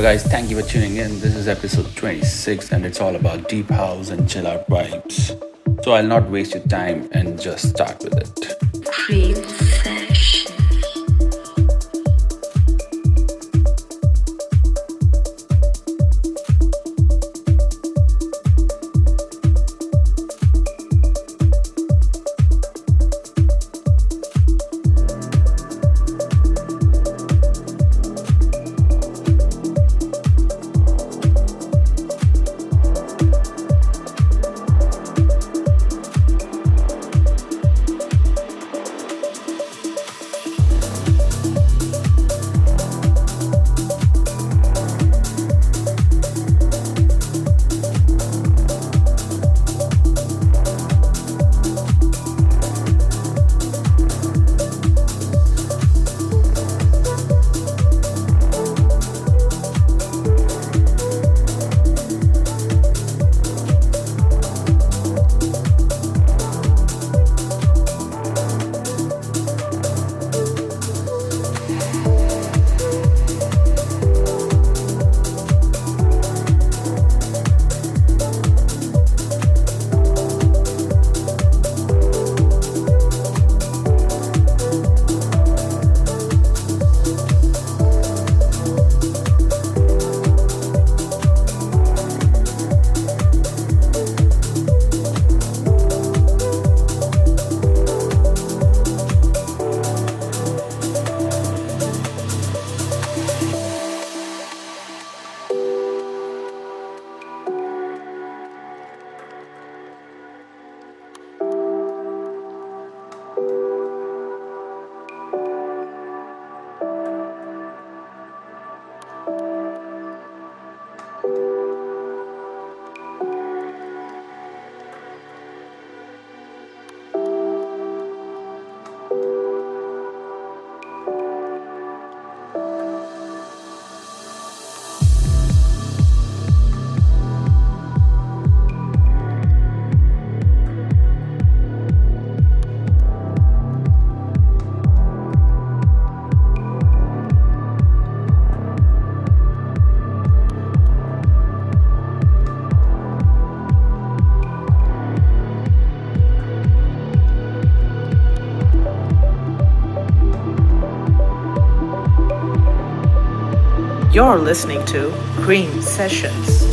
Well, guys, thank you for tuning in. This is episode 26, and it's all about deep house and chill out vibes. So I'll not waste your time and just start with it. You're listening to Cream Sessions.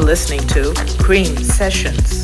Listening to Cream Sessions.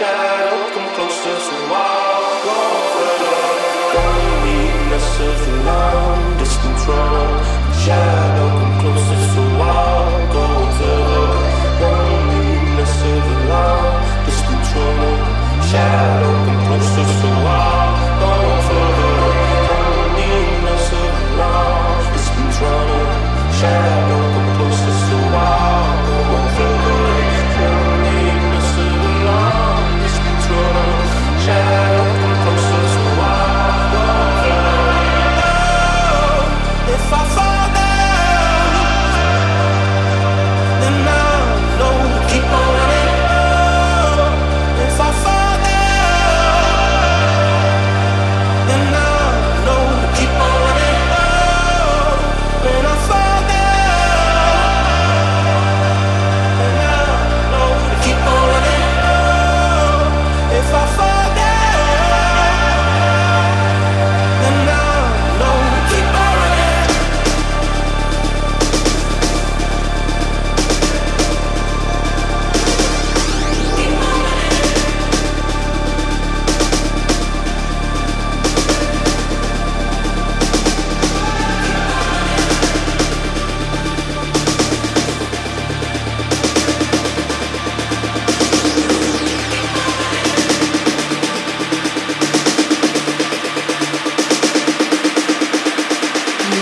Shadow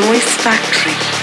Noise Factory.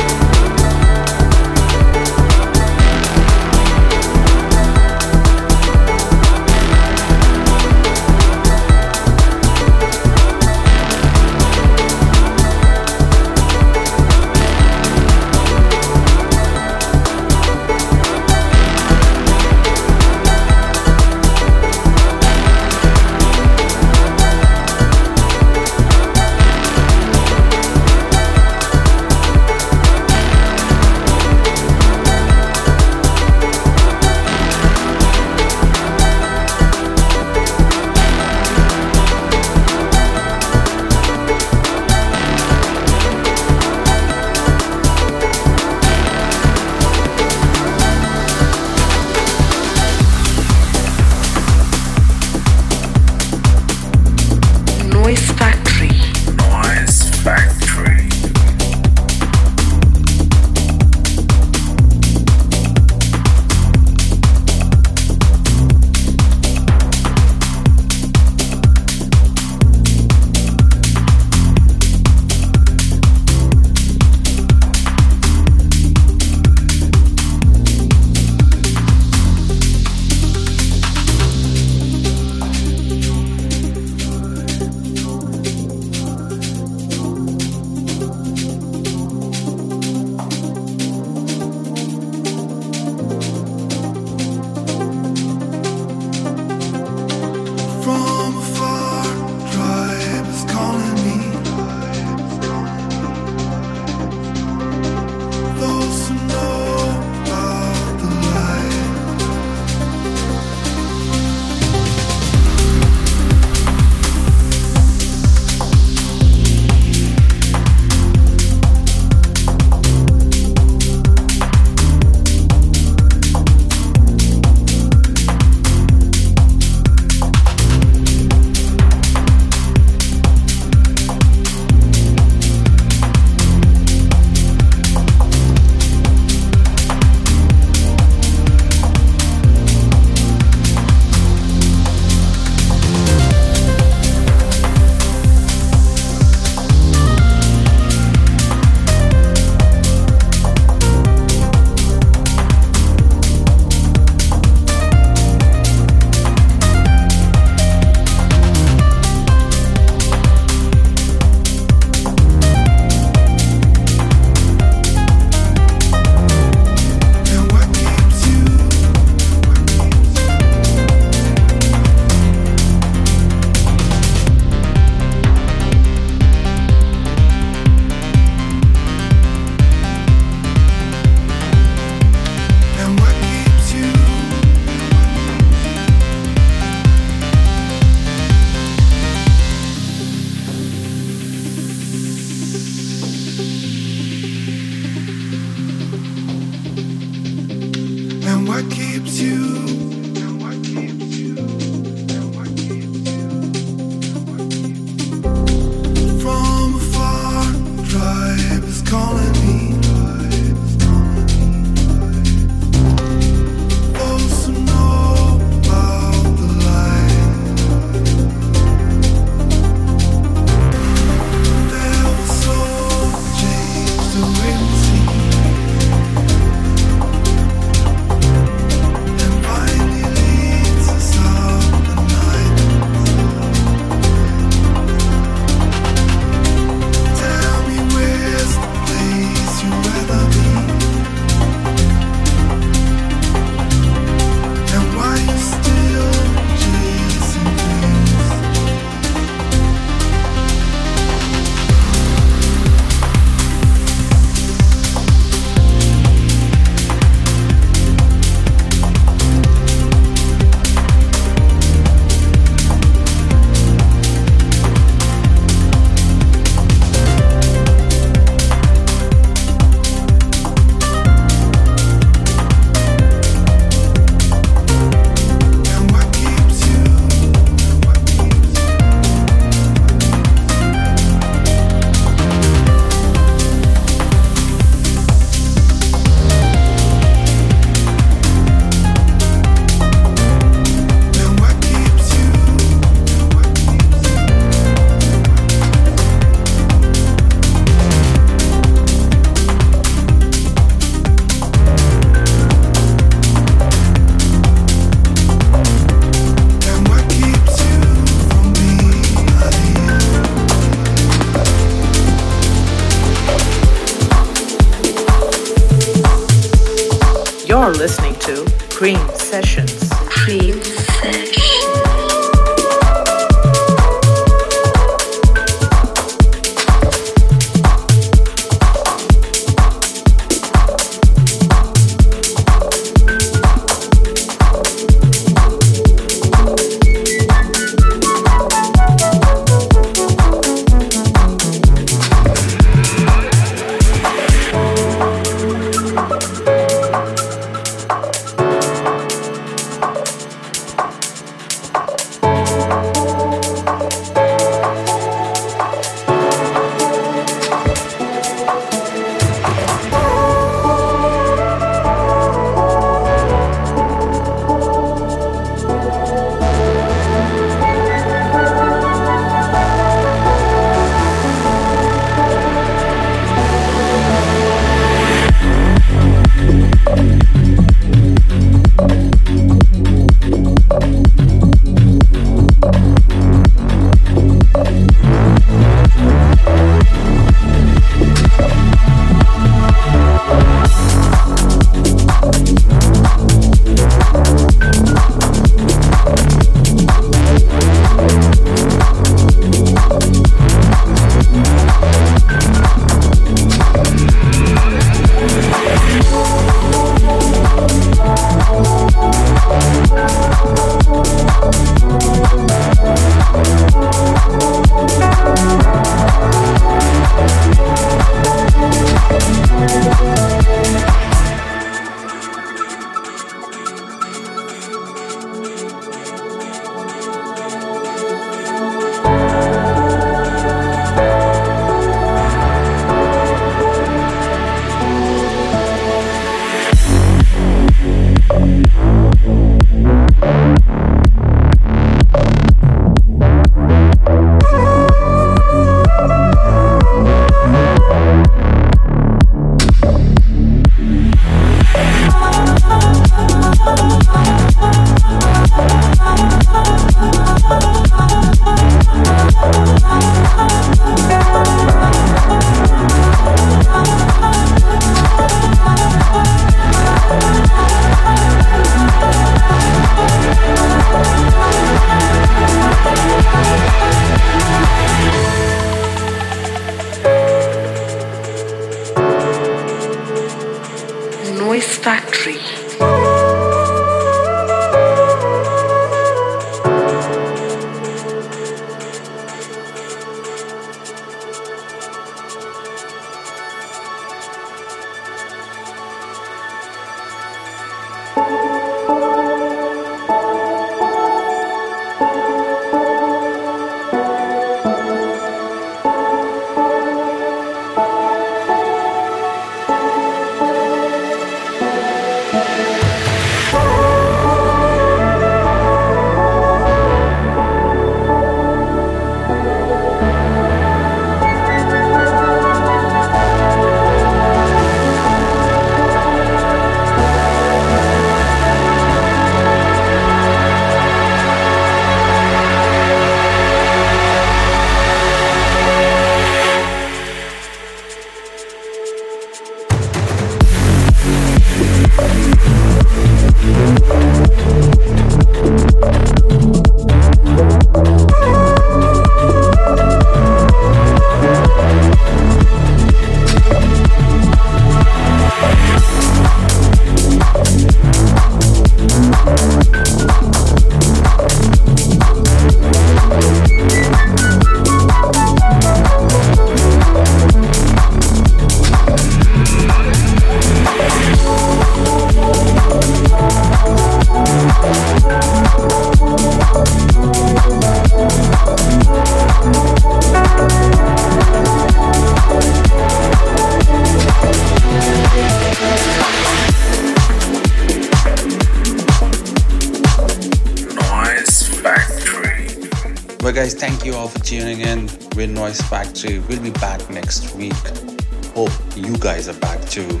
Guys are back too.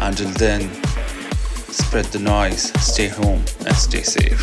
Until then, spread the noise, stay home, and stay safe.